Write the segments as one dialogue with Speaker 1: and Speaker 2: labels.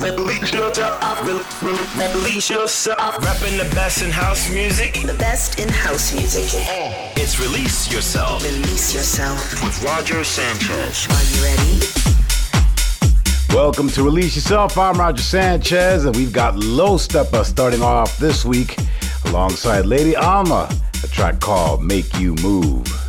Speaker 1: Release yourself. Release yourself. Rapping the best in house music.
Speaker 2: The best in house music.
Speaker 1: It's Release Yourself.
Speaker 2: Release yourself.
Speaker 1: With Roger Sanchez.
Speaker 2: Are you ready?
Speaker 3: Welcome to Release Yourself. I'm Roger Sanchez, and we've got Low Steppa starting off this week alongside Lady Alma, a track called Make You Move.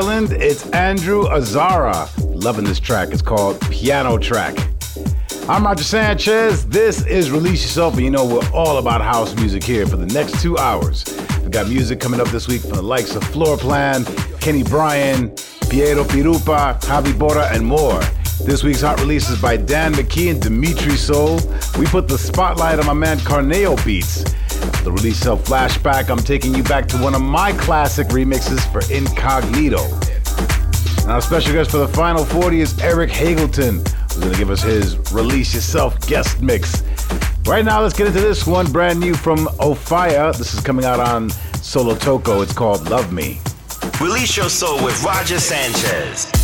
Speaker 4: Ireland, it's Andrew Azara. Loving this track. It's called Piano Track. I'm Roger Sanchez. This is Release Yourself, and you know we're all about house music here for the next two hours. We've got music coming up this week from the likes of Floorplan, Kenny Bryan, Piero Pirupa, Javi Bora, and more. This week's hot releases by Dan McKee and Dimitri Soul. We put the spotlight on my man Carneo Beats. The release self flashback, I'm taking you back to one of my classic remixes for Incognito. Now, our special guest for the final 40 is Eric Hagelton, who's going to give us his Release Yourself guest mix. Right now, let's get into this one brand new from Ofaya. This is coming out on Solo Toco. It's called Love Me.
Speaker 3: Release Yourself with Roger Sanchez.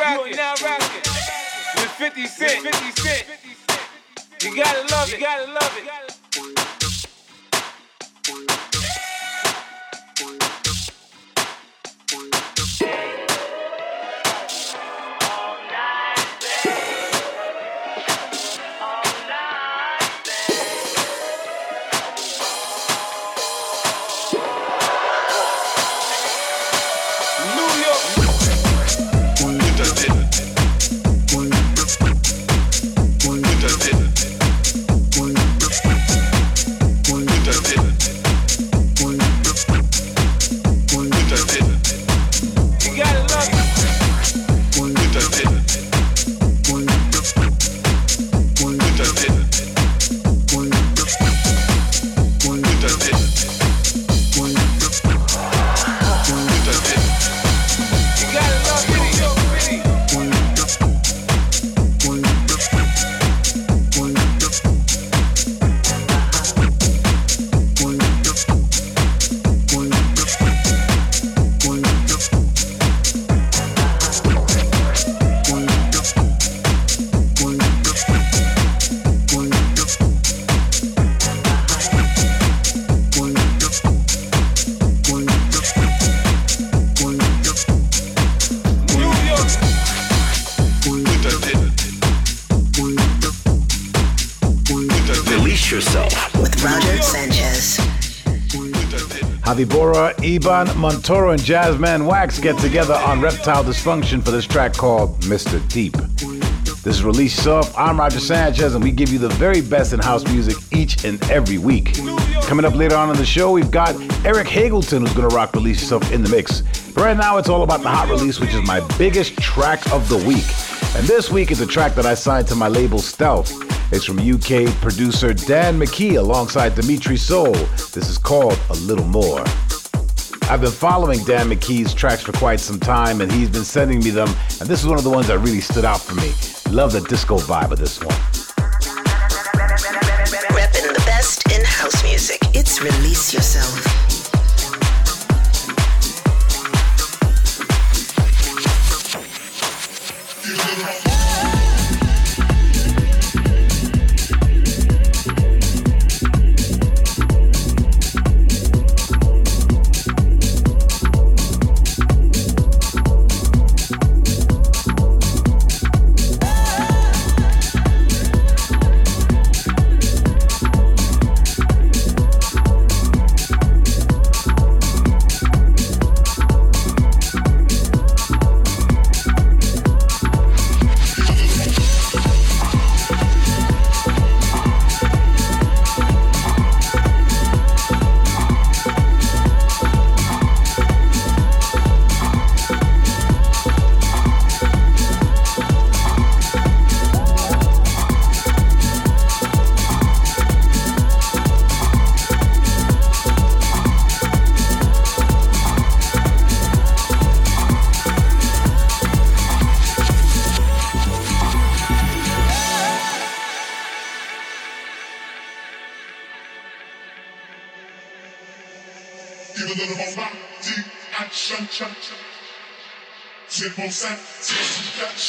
Speaker 5: rocking, now rocking with 50
Speaker 6: Cent. 50 Cent.
Speaker 7: You gotta love
Speaker 6: it, you gotta
Speaker 4: love it. Iban Montoro, and Jazzman Wax get together on Reptile Dysfunction for this track called Mr. Deep. This is Release Yourself. I'm Roger Sanchez, and we give you the very best in house music each and every week. Coming up later on in the show, we've got Eric Hagelton, who's going to rock Release Yourself in the mix. But right now, it's all about the hot release, which is my biggest track of the week. And this week is a track that I signed to my label Stealth. It's from UK producer Dan McKee alongside Dimitri Soul. This is called A Little More. I've been following Dan McKee's tracks for quite some time, and he's been sending me them, and this is one of the ones that really stood out for me. Love the disco vibe of this one.
Speaker 8: Repping the best in house music. It's Release Yourself.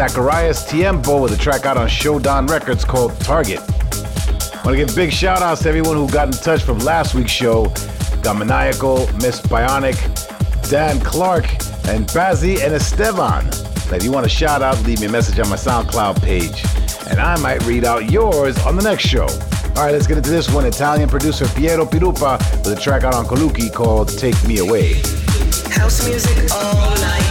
Speaker 4: Zacharias Tiempo with a track out on Shodan Records called Target. Want to give big shout outs to everyone who got in touch from last week's show. Got Maniacal, Miss Bionic, Dan Clark, and Bazzi and Esteban. Now, if you want a shout out, leave me a message on my SoundCloud page, and I might read out yours on the next show. All right, let's get into this one. Italian producer Piero Pirupa with a track out on Colucci called Take Me Away.
Speaker 9: House music all night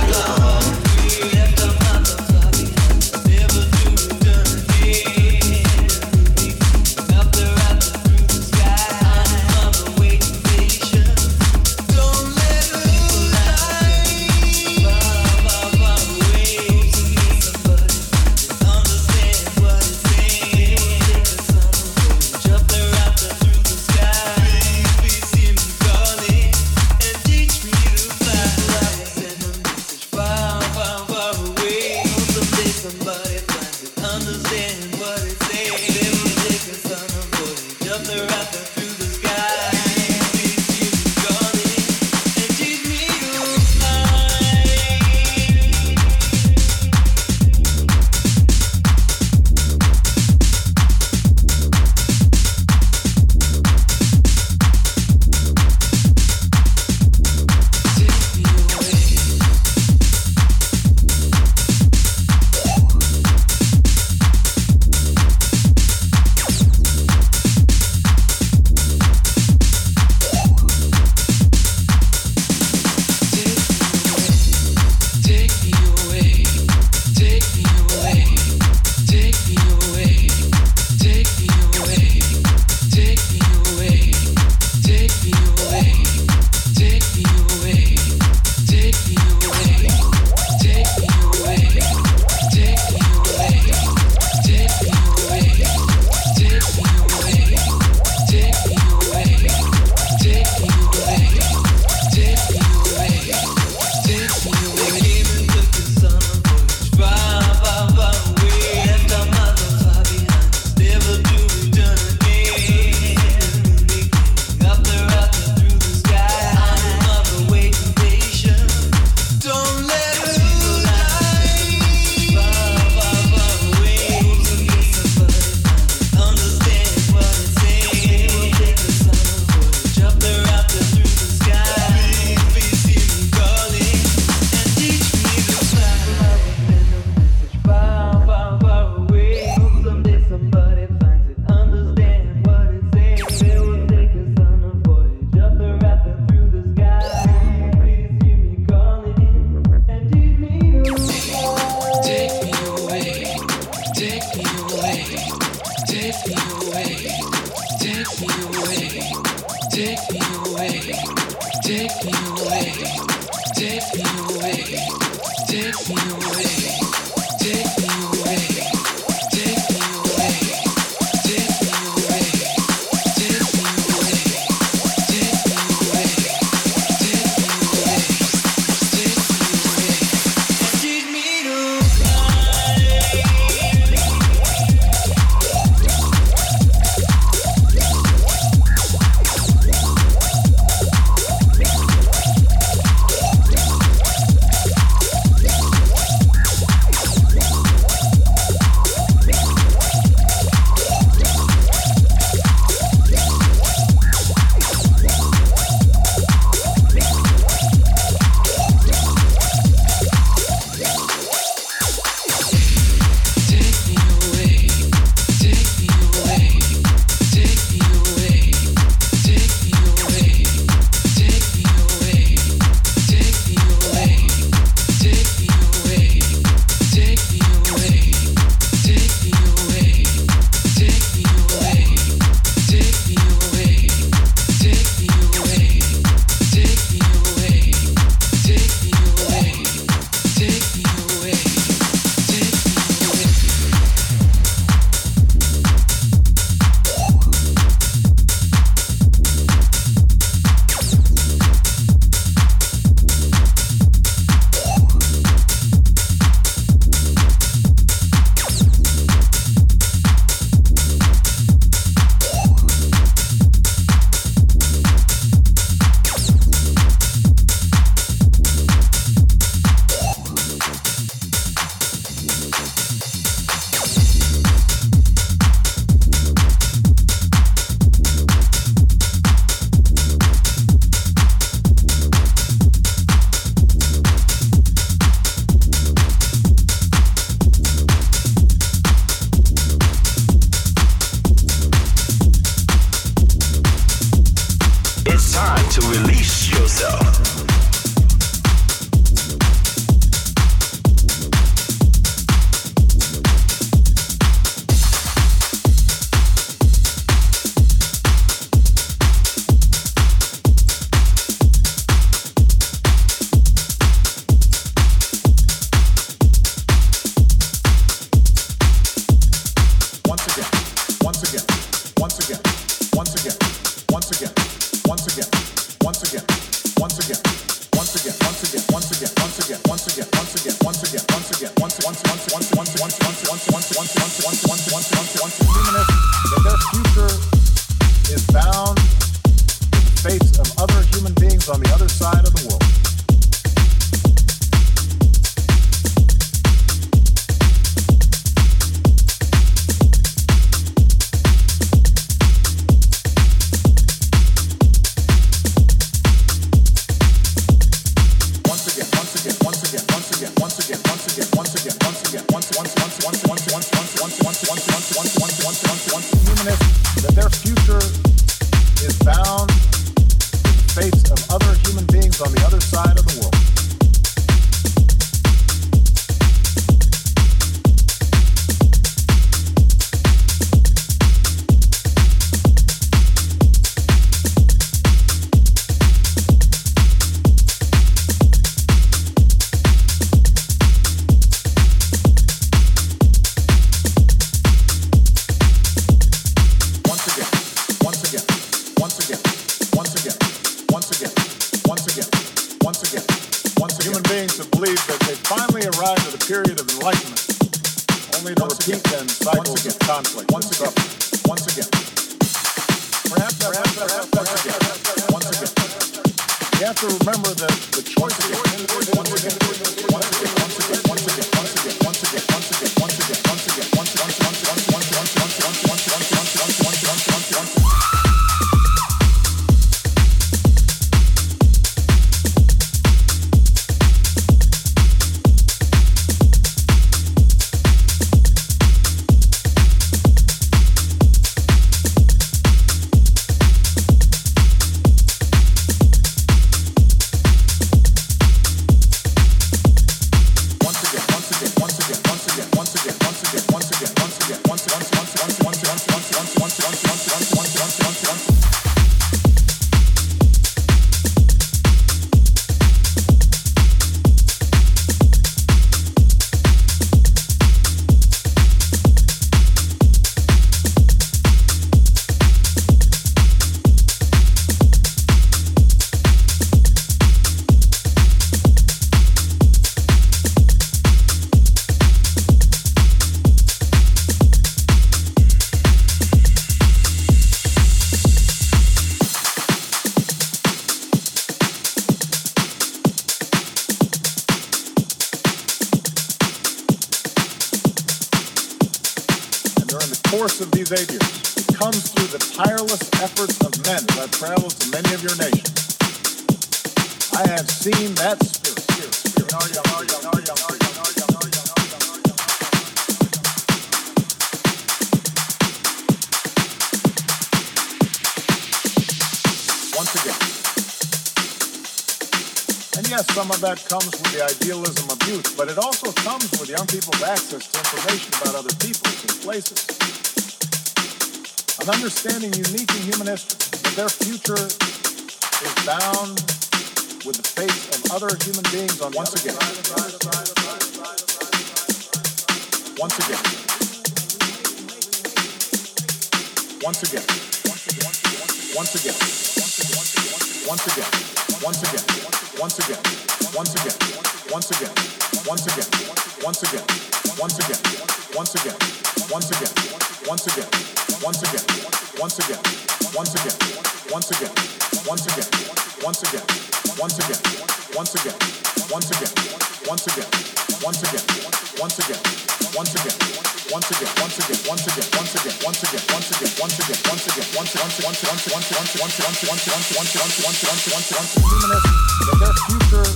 Speaker 10: their future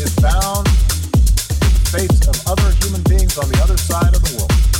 Speaker 10: is bound to of other human beings on the other side of the world.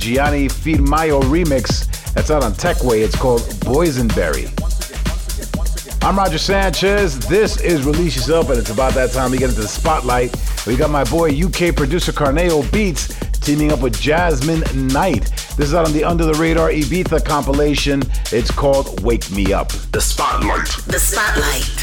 Speaker 4: Gianni Firmaio remix that's out on Techway. It's called Boysenberry. I'm Roger Sanchez. This is Release Yourself, and it's about that time we get into the spotlight. We got my boy UK producer Carneo Beats teaming up with Jasmine Knight. This is out on the Under the Radar Ibiza compilation. It's called Wake Me Up.
Speaker 1: The Spotlight.
Speaker 3: The Spotlight.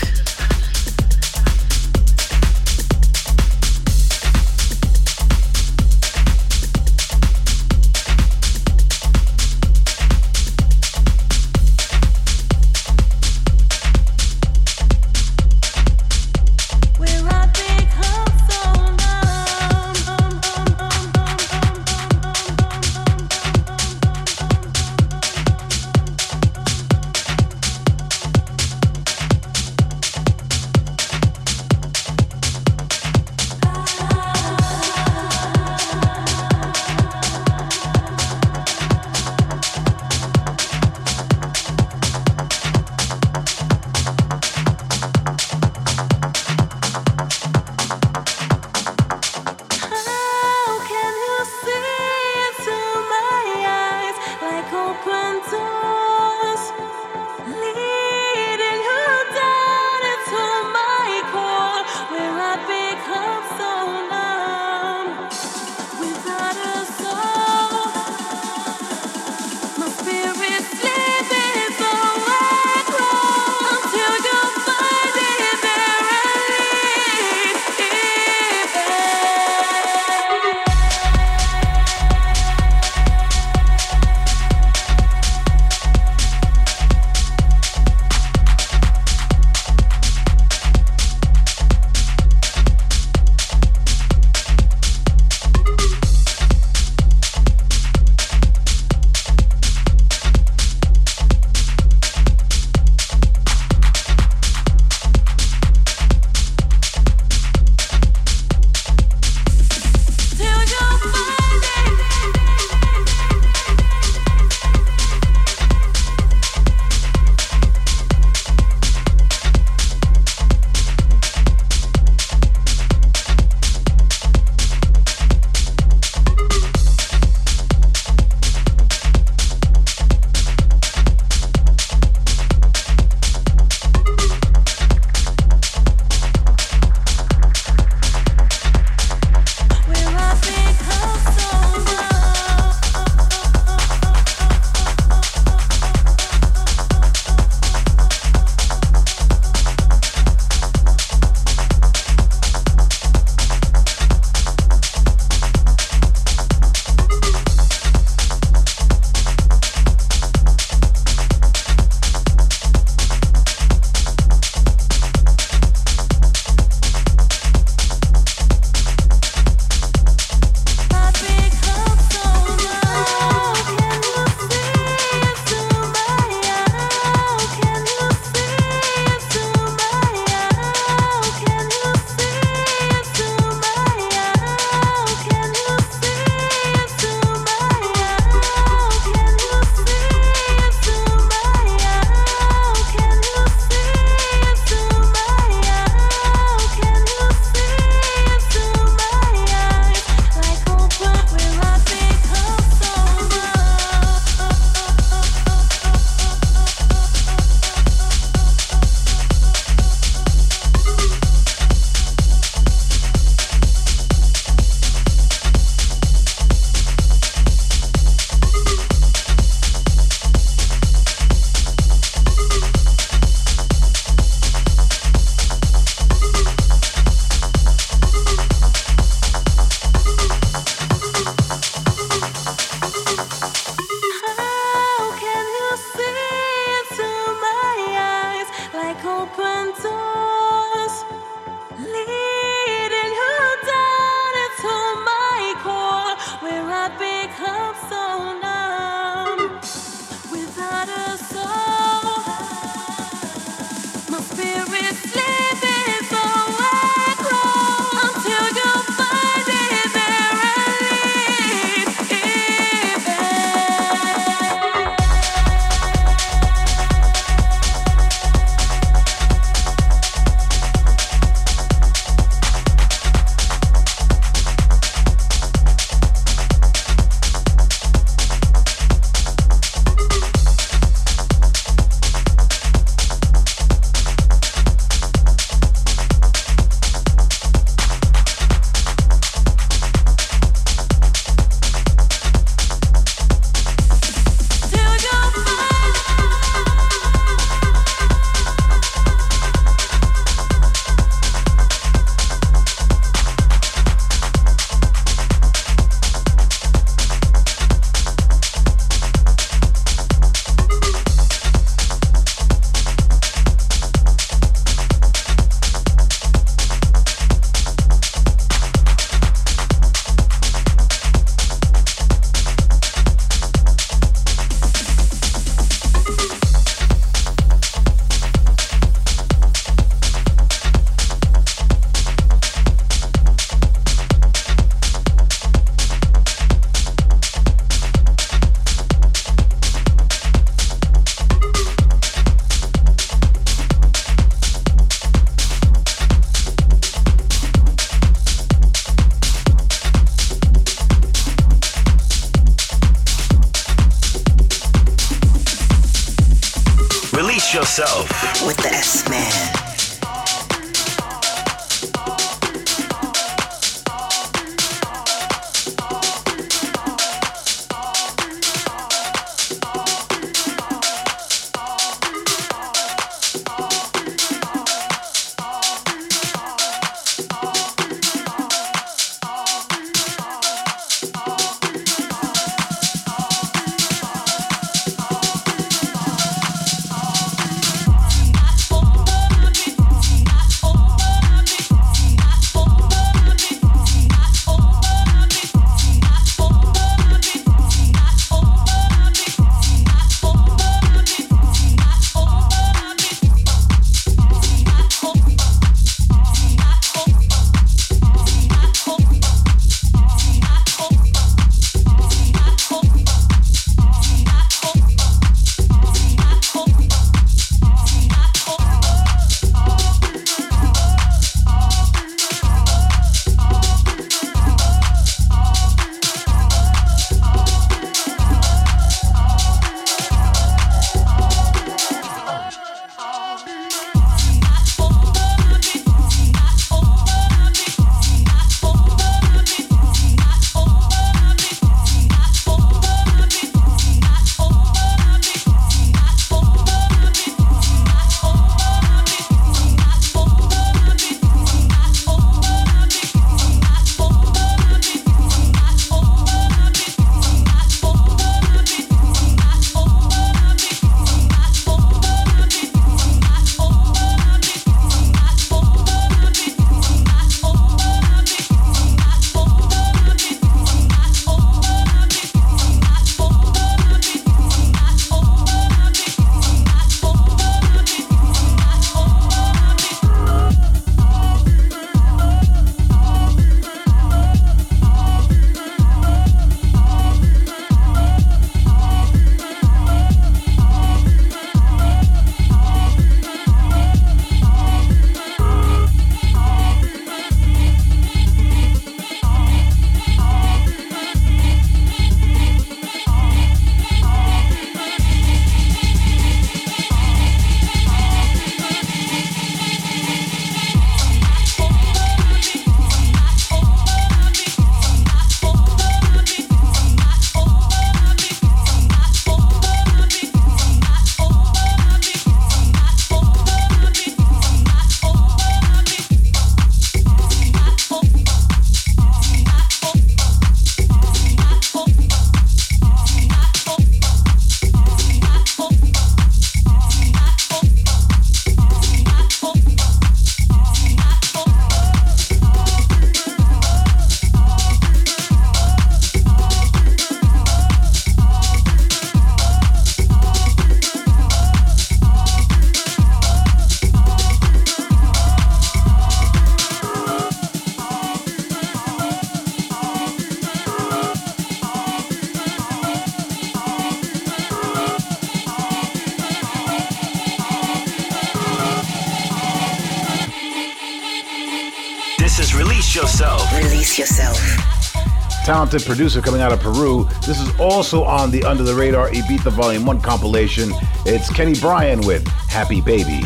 Speaker 4: Talented producer coming out of Peru. This is also on the Under the Radar Ibiza Volume 1 compilation. It's Kenny Bryan with Happy Baby.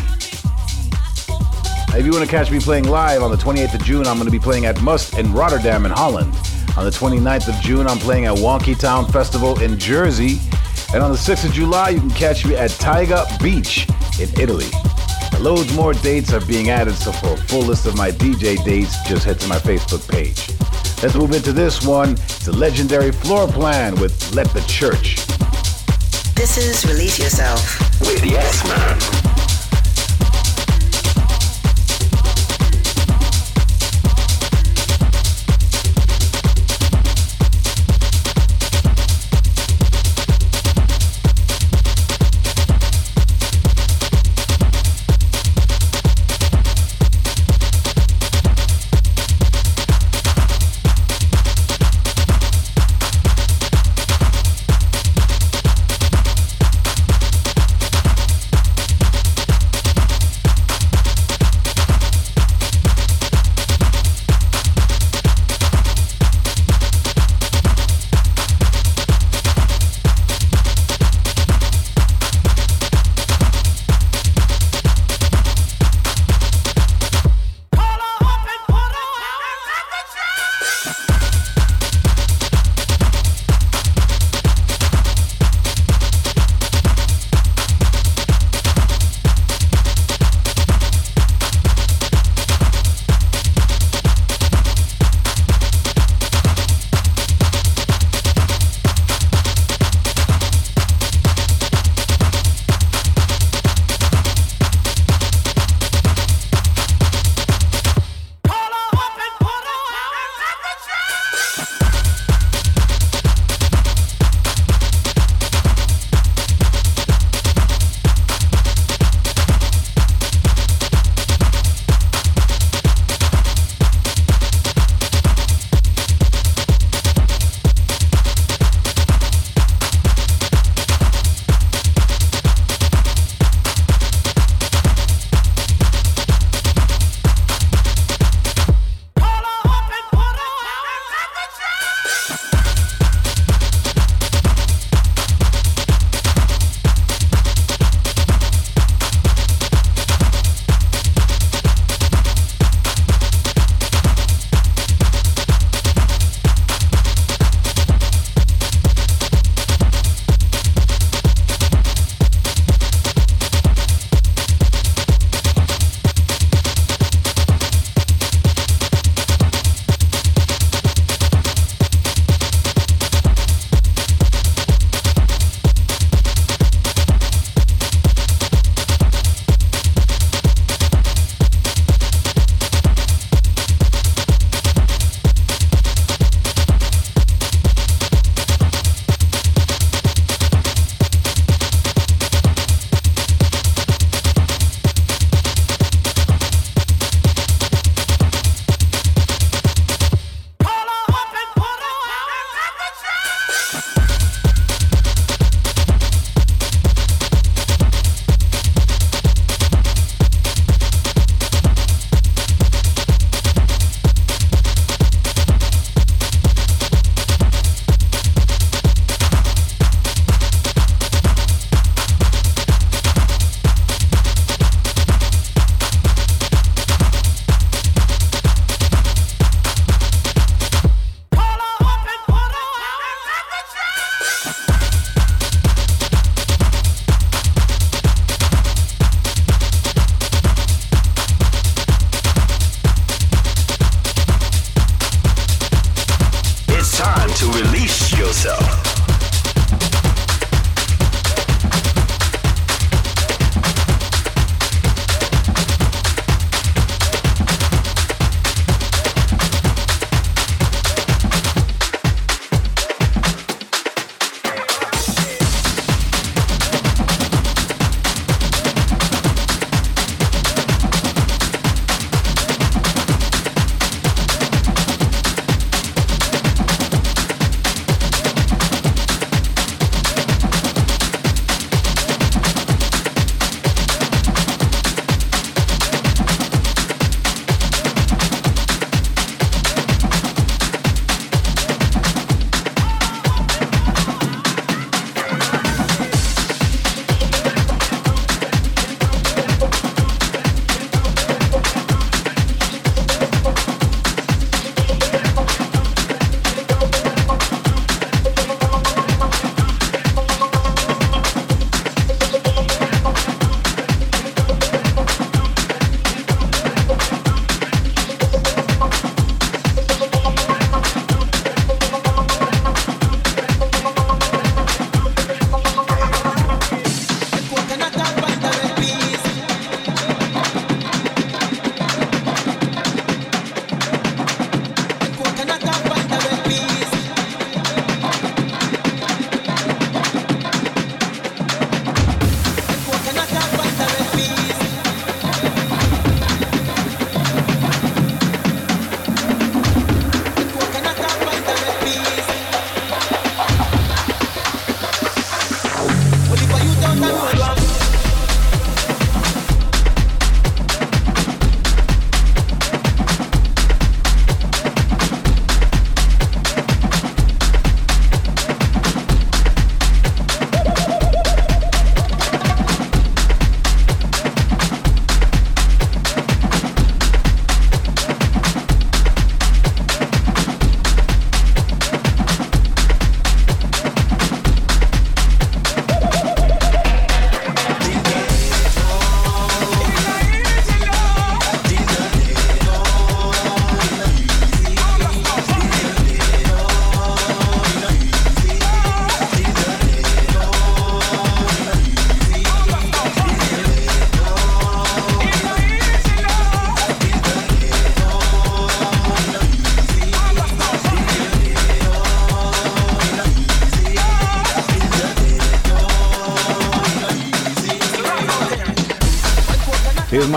Speaker 4: If you want to catch me playing live on the 28th of June, I'm going to be playing at Must in Rotterdam in Holland. On the 29th of June, I'm playing at Wonky Town Festival in Jersey. And on the 6th of July, you can catch me at Taiga Beach in Italy. Loads more dates are being added, so for a full list of my DJ dates, just head to my Facebook page. Let's move into this one. It's a legendary Floorplan with Let the Church.
Speaker 8: This is Release Yourself
Speaker 1: with S Man.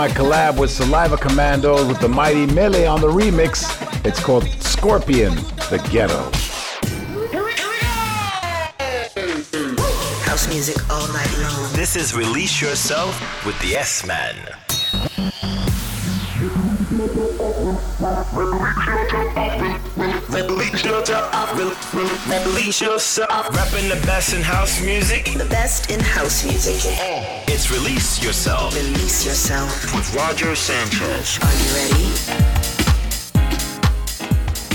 Speaker 4: My collab with Saliva Commandos with the mighty Mele on the remix. It's called Scorpion, the Ghetto.
Speaker 8: House music all night long.
Speaker 1: This is Release Yourself with the S Man. Release yourself. Release yourself. Rapping the best in house music.
Speaker 8: The best in house music.
Speaker 1: It's Release Yourself
Speaker 8: Release yourself.
Speaker 1: with Roger Sanchez.
Speaker 8: Are you ready?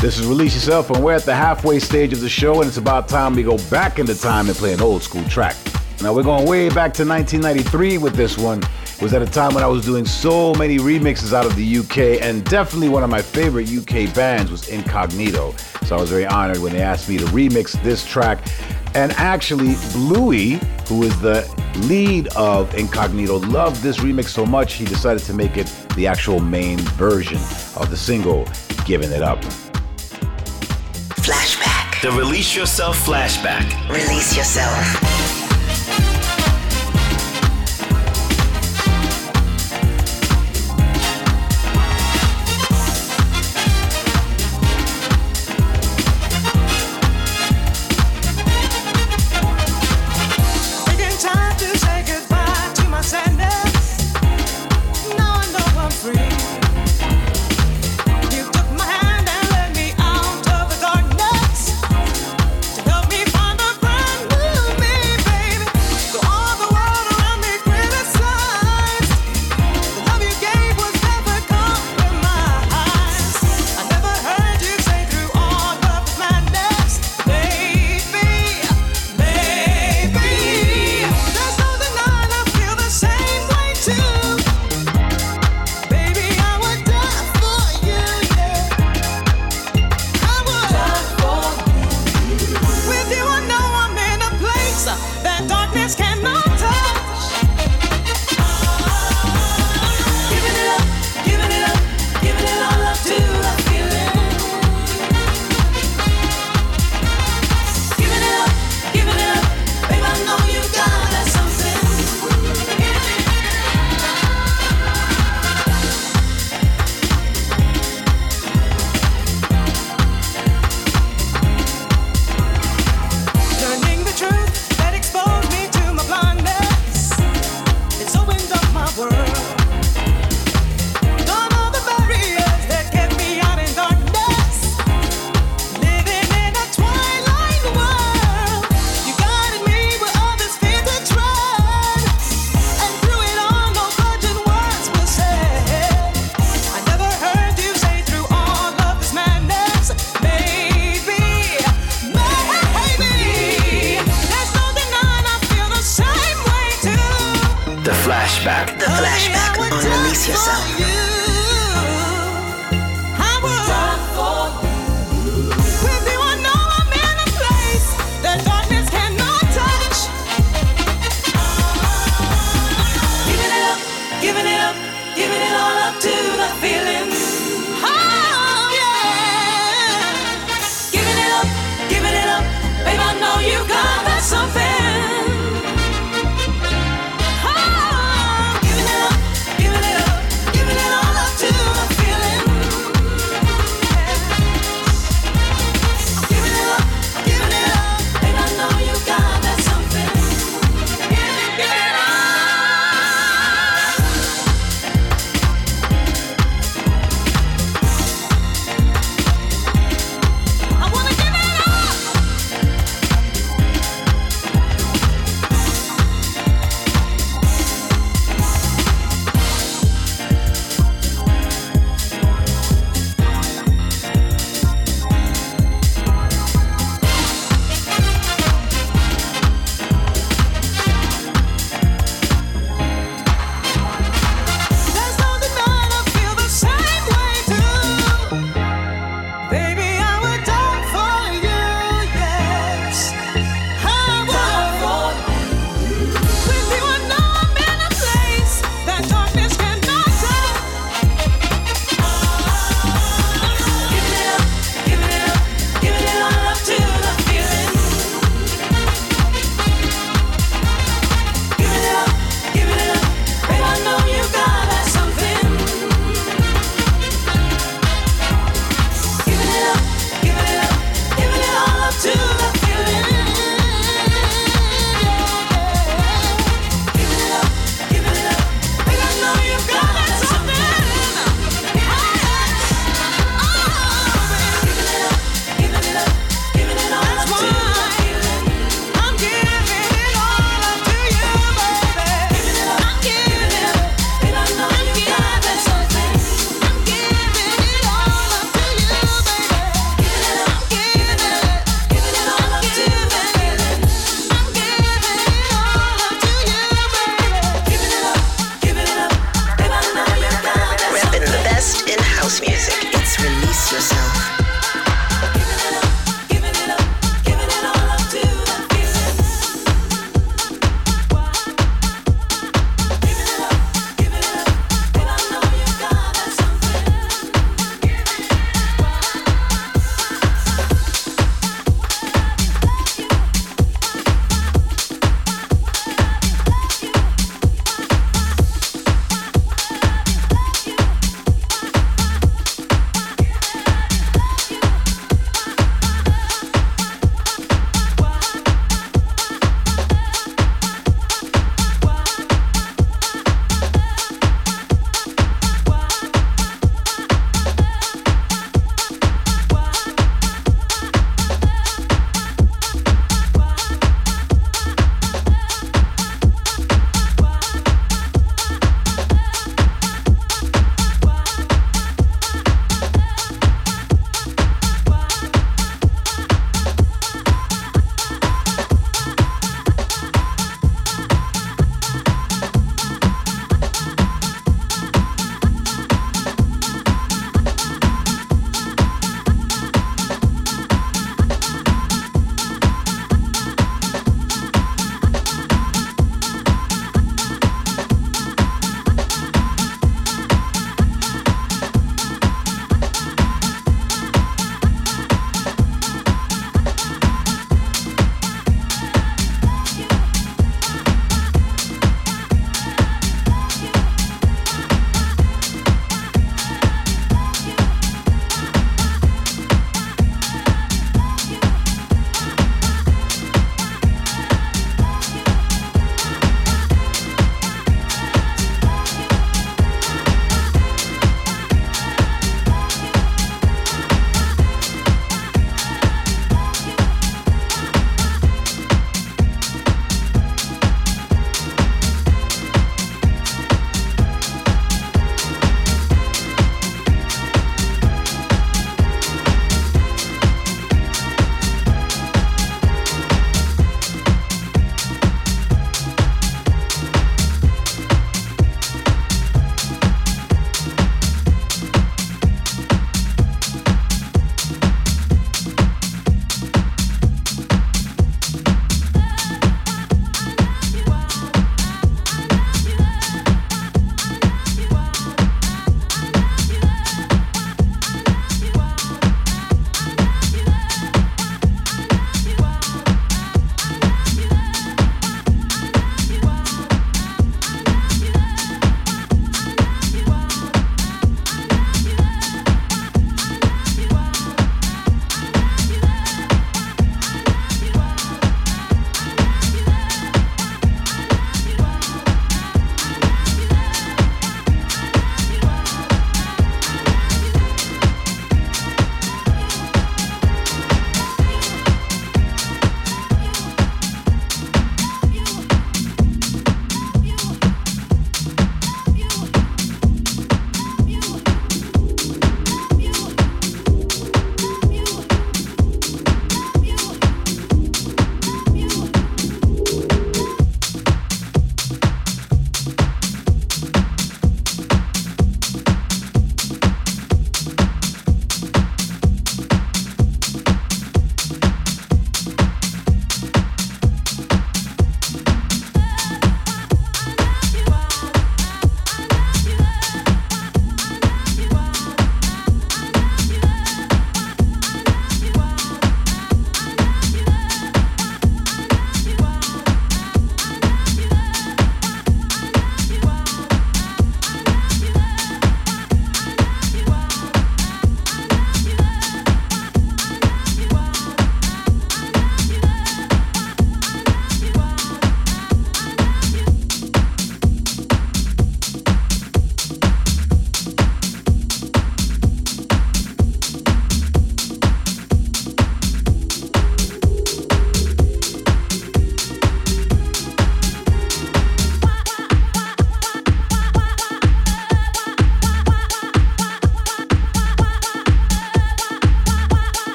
Speaker 4: This is Release Yourself, and we're at the halfway stage of the show, and it's about time we go back into time and play an old school track. Now, we're going way back to 1993 with this one. It was at a time when I was doing so many remixes out of the UK, and definitely one of my favorite UK bands was Incognito. So I was very honored when they asked me to remix this track. And actually, Bluey, who is the lead of Incognito, loved this remix so much he decided to make it the actual main version of the single, Giving It Up.
Speaker 8: Flashback.
Speaker 1: The Release Yourself flashback.
Speaker 8: Release yourself.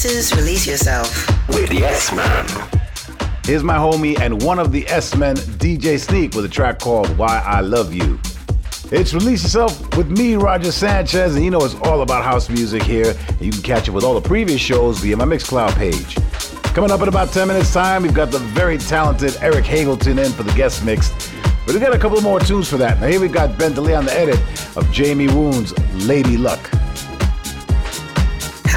Speaker 11: This
Speaker 8: is Release Yourself.
Speaker 1: With S Man.
Speaker 4: Here's my homie and one of the S-Men, DJ Sneak, with a track called Why I Love You. It's Release Yourself with me, Roger Sanchez, and you know it's all about house music here. And you can catch it with all the previous shows via my Mixcloud page. Coming up in about 10 minutes' time, we've got the very talented Erik Hagleton in for the guest mix. But we've got a couple more tunes for that. Now here we've got Ben Delay on the edit of Jamie Woon's Lady Luck.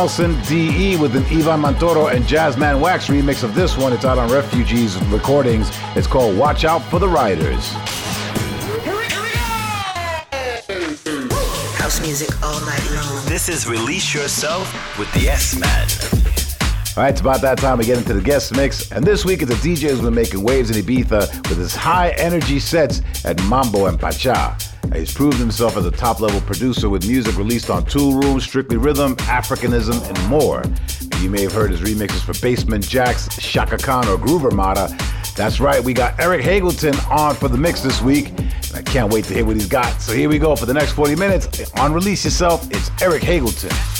Speaker 12: Nelson DE with an Ivan Montoro and Jazzman Wax remix of this one. It's out on Refugees Recordings. It's called Watch Out for the Riders.
Speaker 2: House music all night long.
Speaker 1: This is Release Yourself with the S-Man.
Speaker 12: All right, it's about that time we get into the guest mix. And this week, it's a DJ who's been making waves in Ibiza with his high energy sets at Mambo and Pacha. He's proved himself as a top level producer with music released on Toolroom, Strictly Rhythm, Africanism, and more. You may have heard his remixes for Basement Jaxx, Chaka Khan, or Groove Armada. That's right, we got Erik Hagleton on for the mix this week. And I can't wait to hear what he's got. So here we go for the next 40 minutes. On Release Yourself, it's
Speaker 1: Erik Hagleton.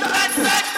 Speaker 4: bad, bad, bad.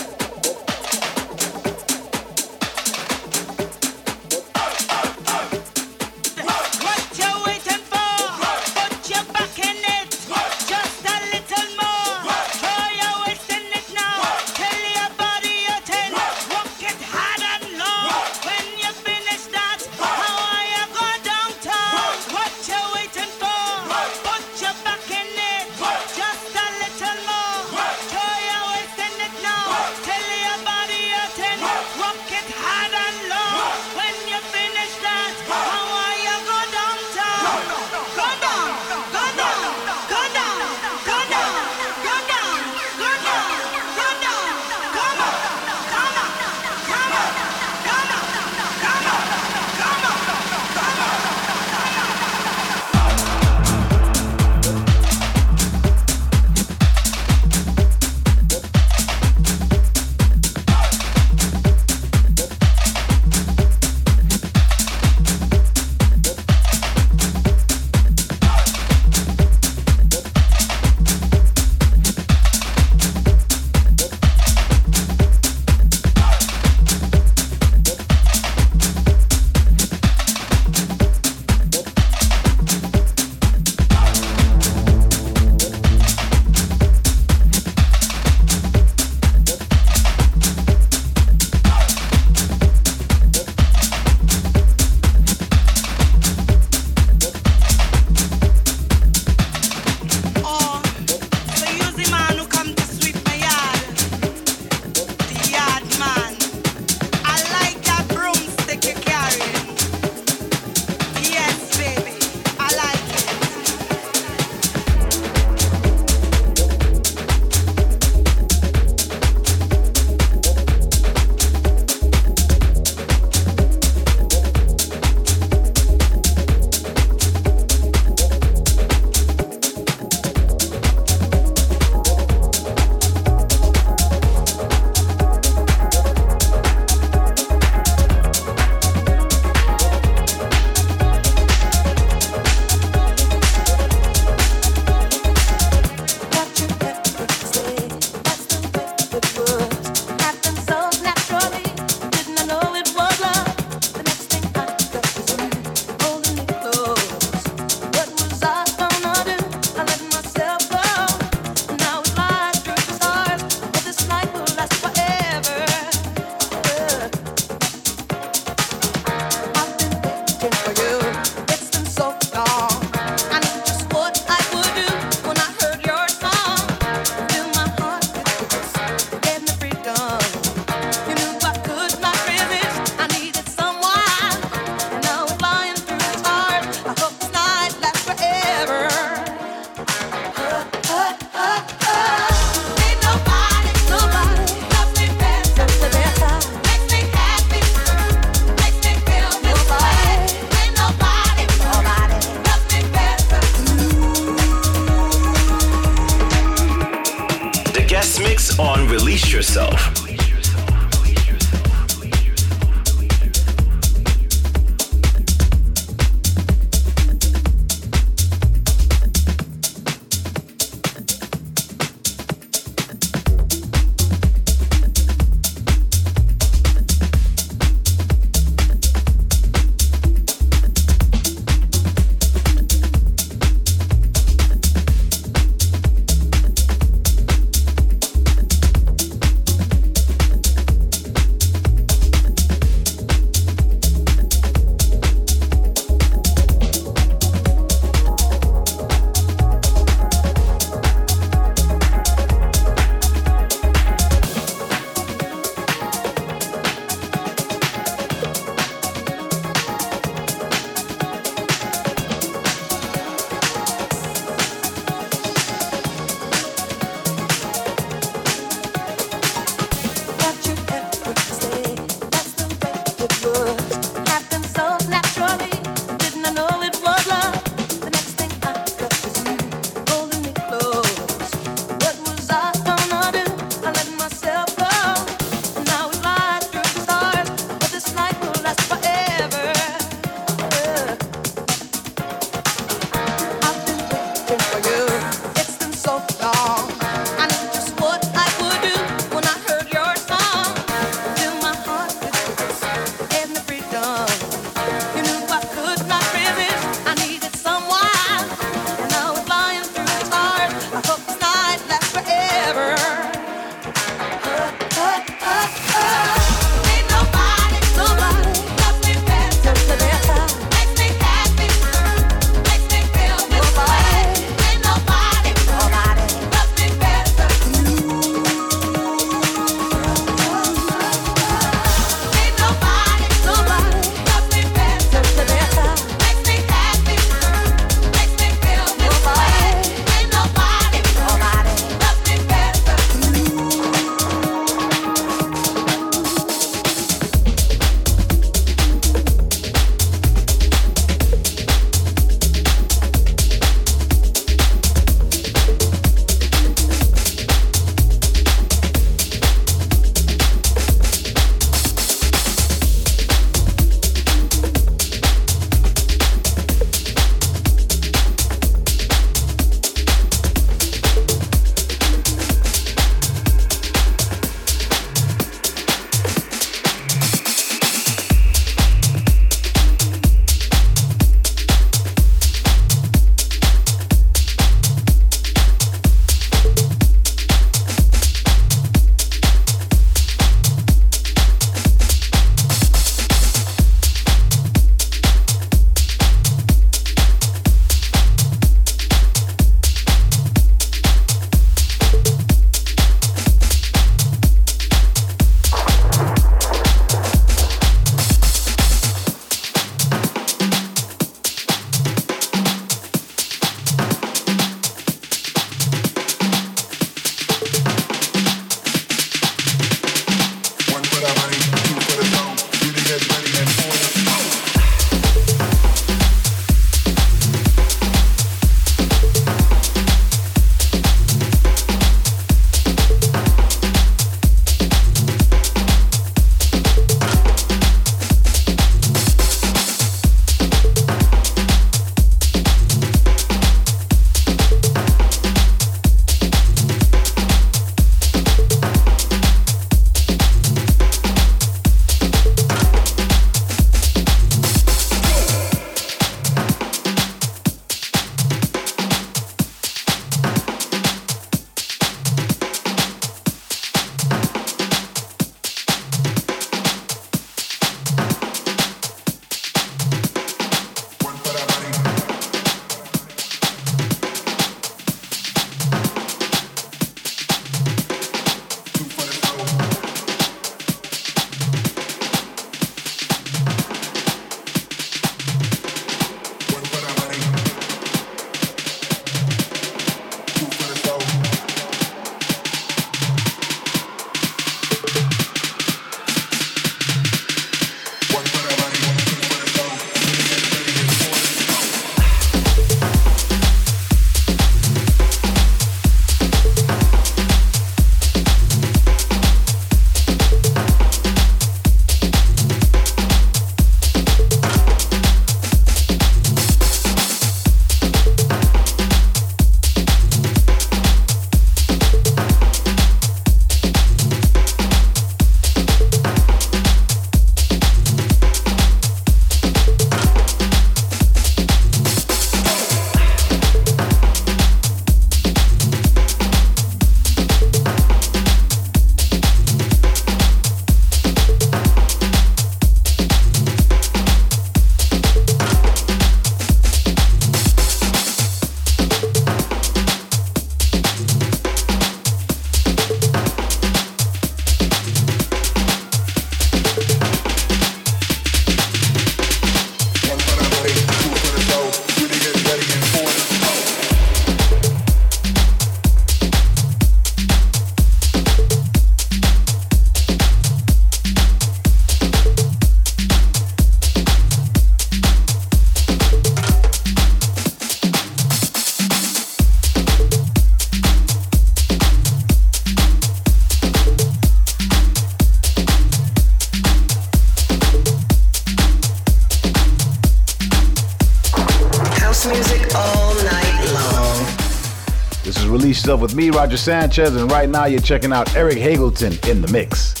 Speaker 4: Me, Roger Sanchez, and right now you're checking out Erik Hagleton in the mix.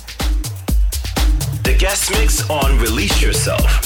Speaker 6: The guest mix on Release Yourself.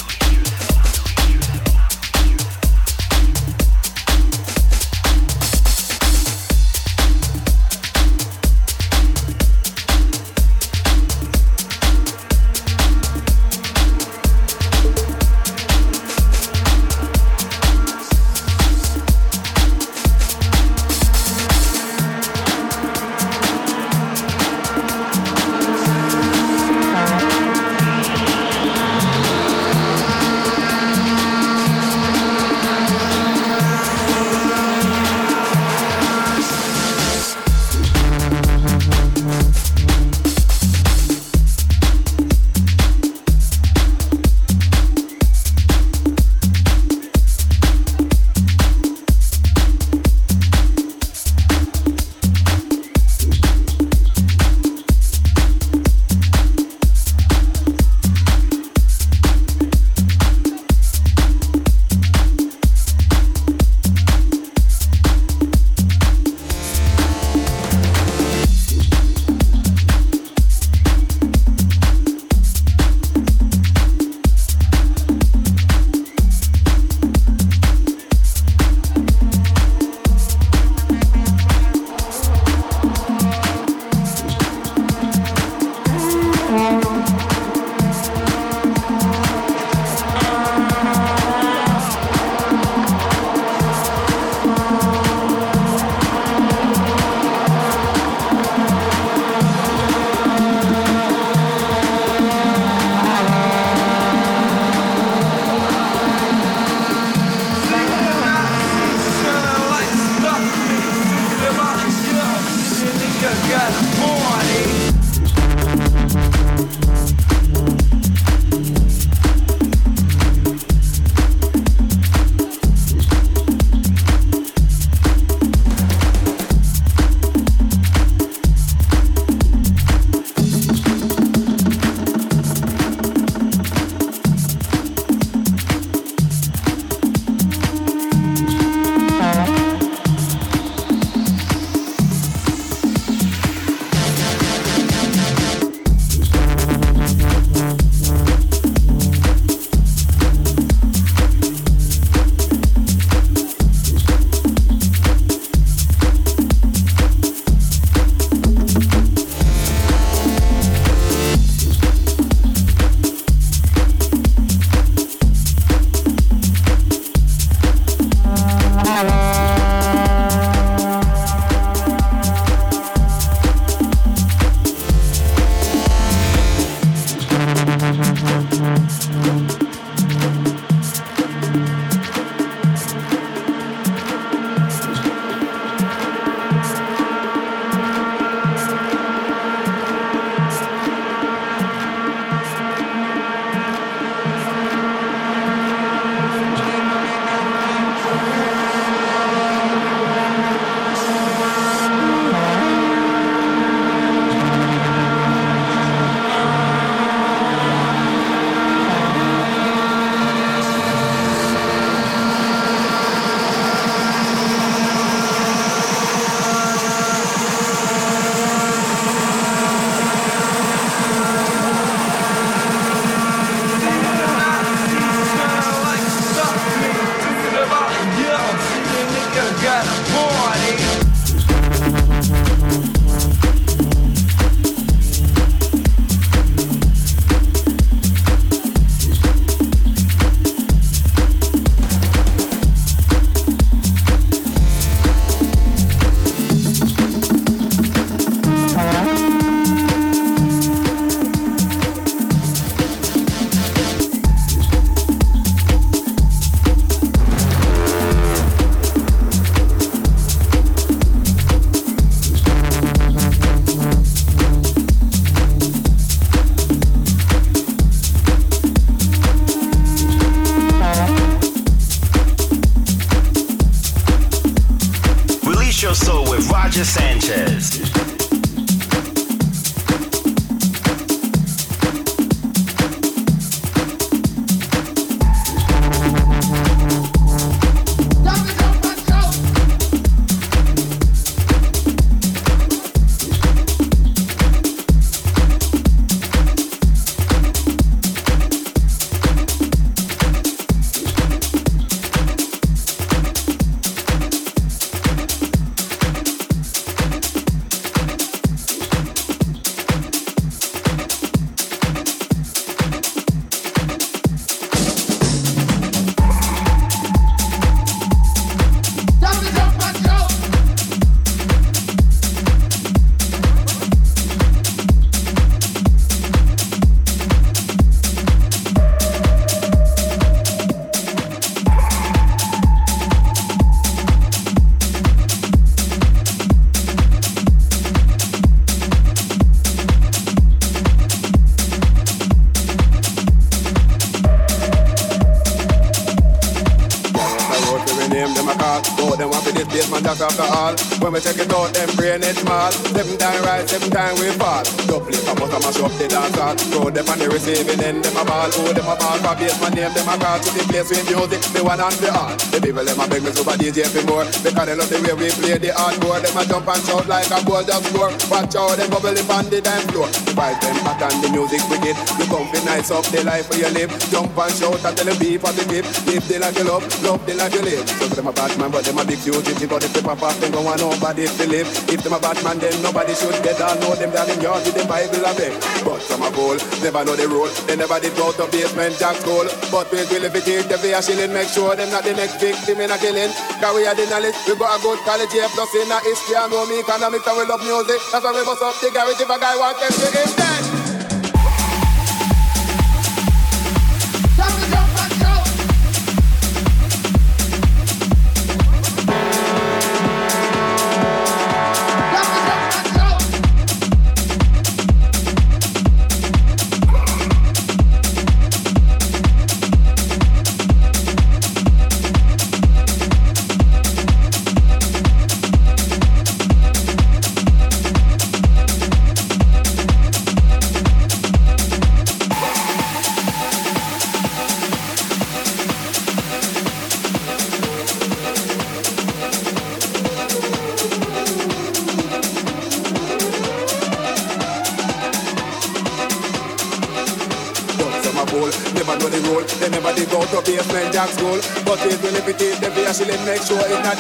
Speaker 13: When we check it out, them brain it small. Seven time rise, seven time we fall. Double it, out and mash up the dance hall. Throw them on the receiving end, them a ball. Oh, them a ball for bass, my name, them a call. To the place with music, me one and the all. The people, them a beg me super DJ for more. Because they love the way we play the hardcore. Them a jump and shout like a ball just score. Watch out, them bubbling on the dance floor. The vibe, them hot and the music wicked. You come nice up the life where you live. Jump and shout and tell them be. Live the life you love, love the life you live. So them a bad man, but them a big fugitive. But if they pop off, them go want nobody live. If them a bad man, then nobody should get all know them down in yard with the Bible a beg. But some a goal, never know the rule. They never did go to Basement Jaxx school. But we will if it is the a shilling, make sure them not the next victim in a killing. Cause we are the knowledge, we got a good college here, plus in a history and know me economics and we love music. That's why we bust up the garage if a guy wants them to him dead.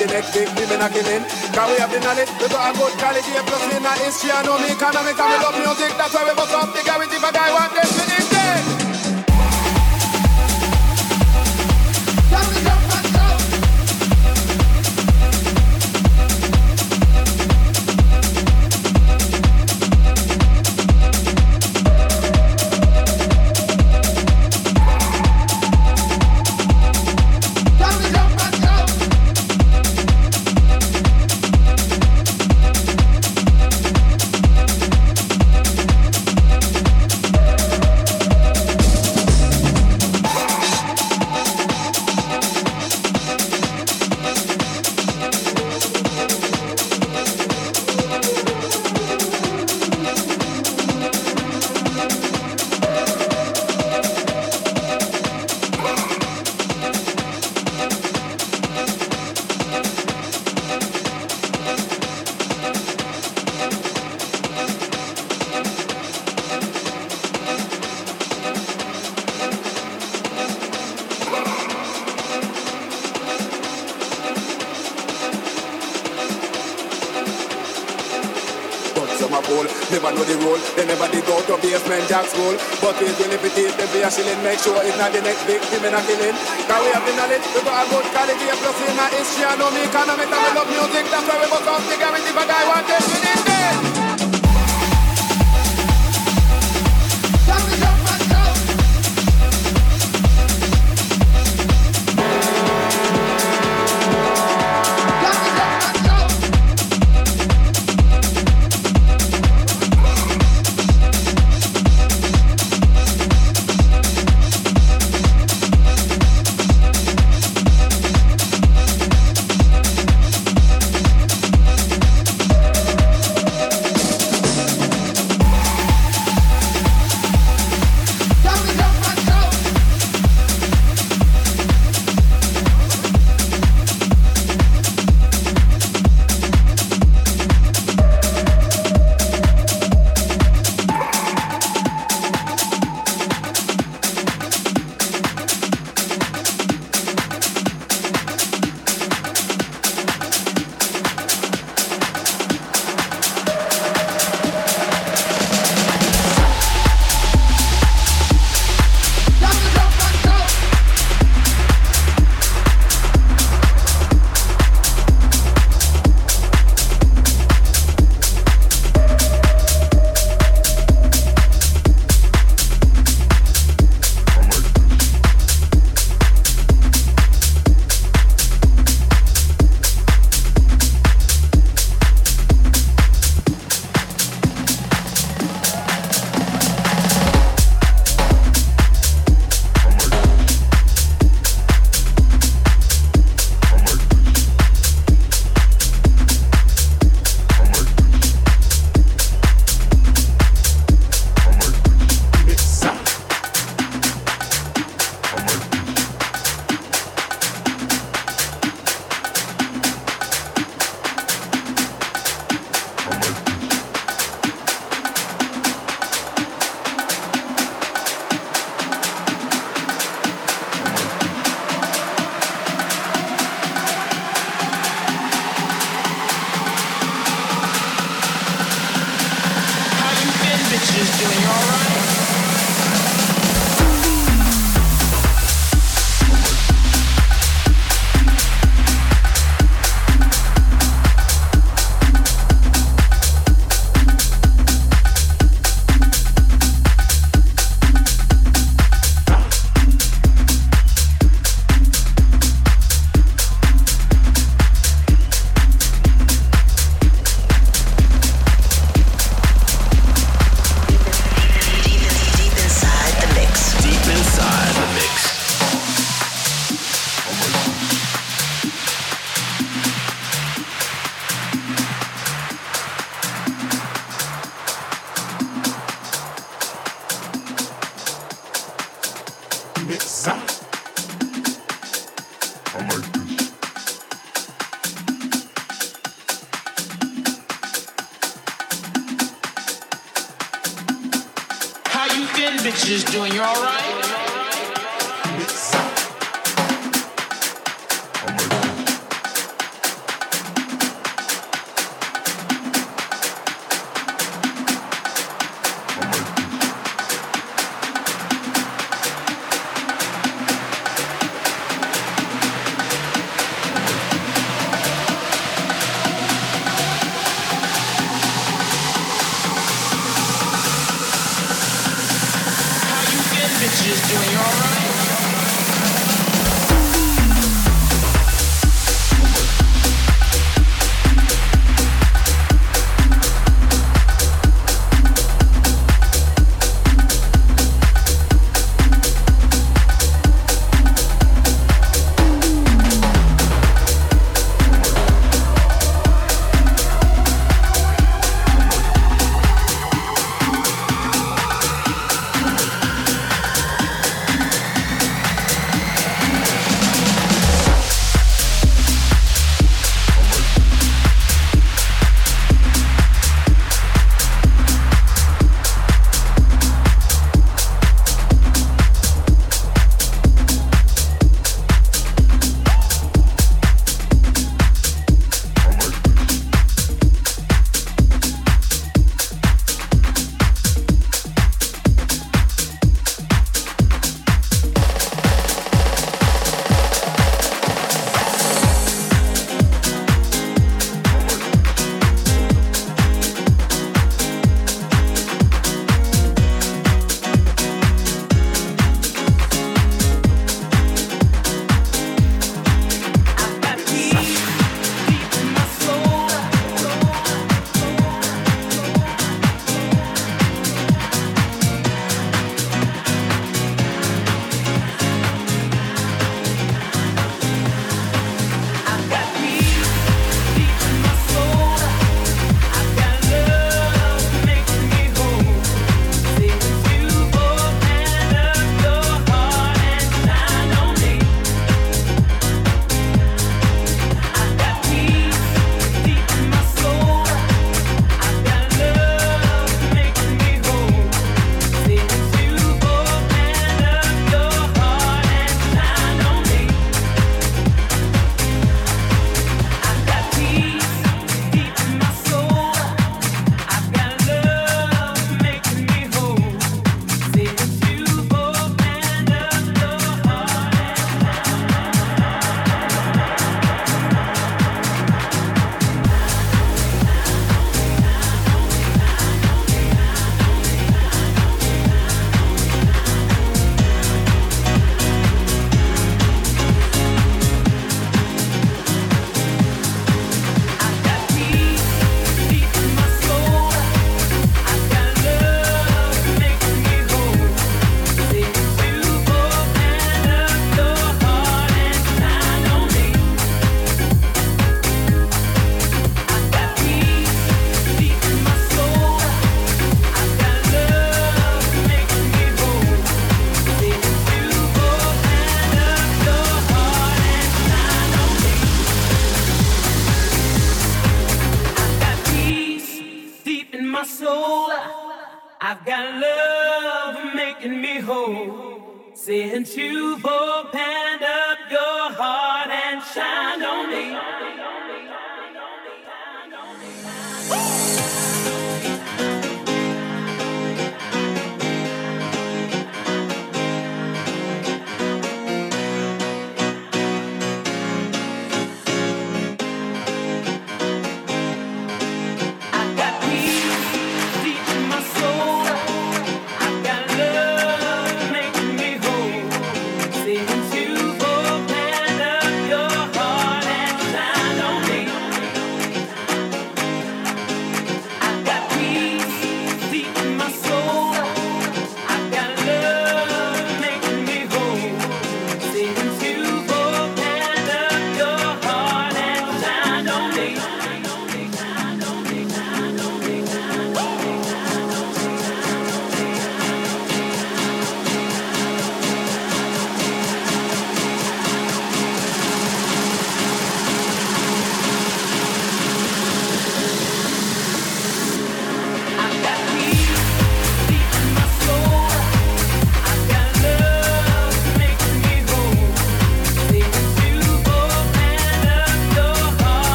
Speaker 13: The next victim in a killing. Cause we have the knowledge, we got a good college here, plus in a history, and know me economics, and we love music. That's why we bust up the garage if a guy them But it it is, they be a shilling, make sure it's not the next victim in a killing. Cause we have the knowledge, we got a good here, plus in a history, and know me economics, and we love music. That's why we bust up the garage if a guy want them to him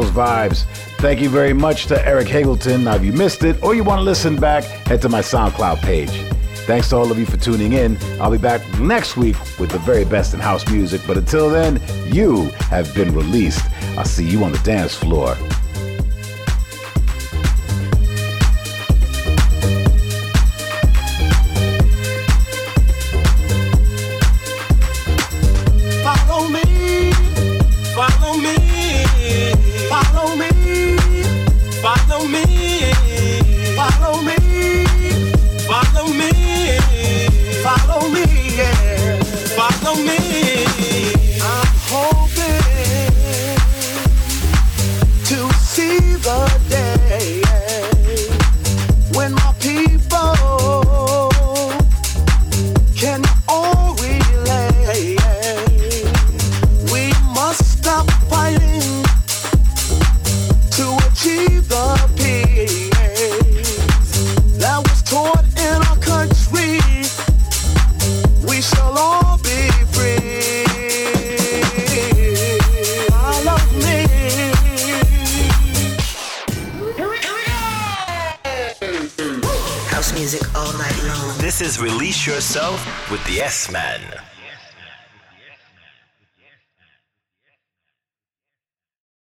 Speaker 8: those vibes. Thank you very much to Erik Hagleton. Now, if you missed it or you want to listen back, head to my SoundCloud page. Thanks to all of you for tuning in. I'll be back next week with the very best in house music. But until then, you have been released. I'll see you on the dance floor.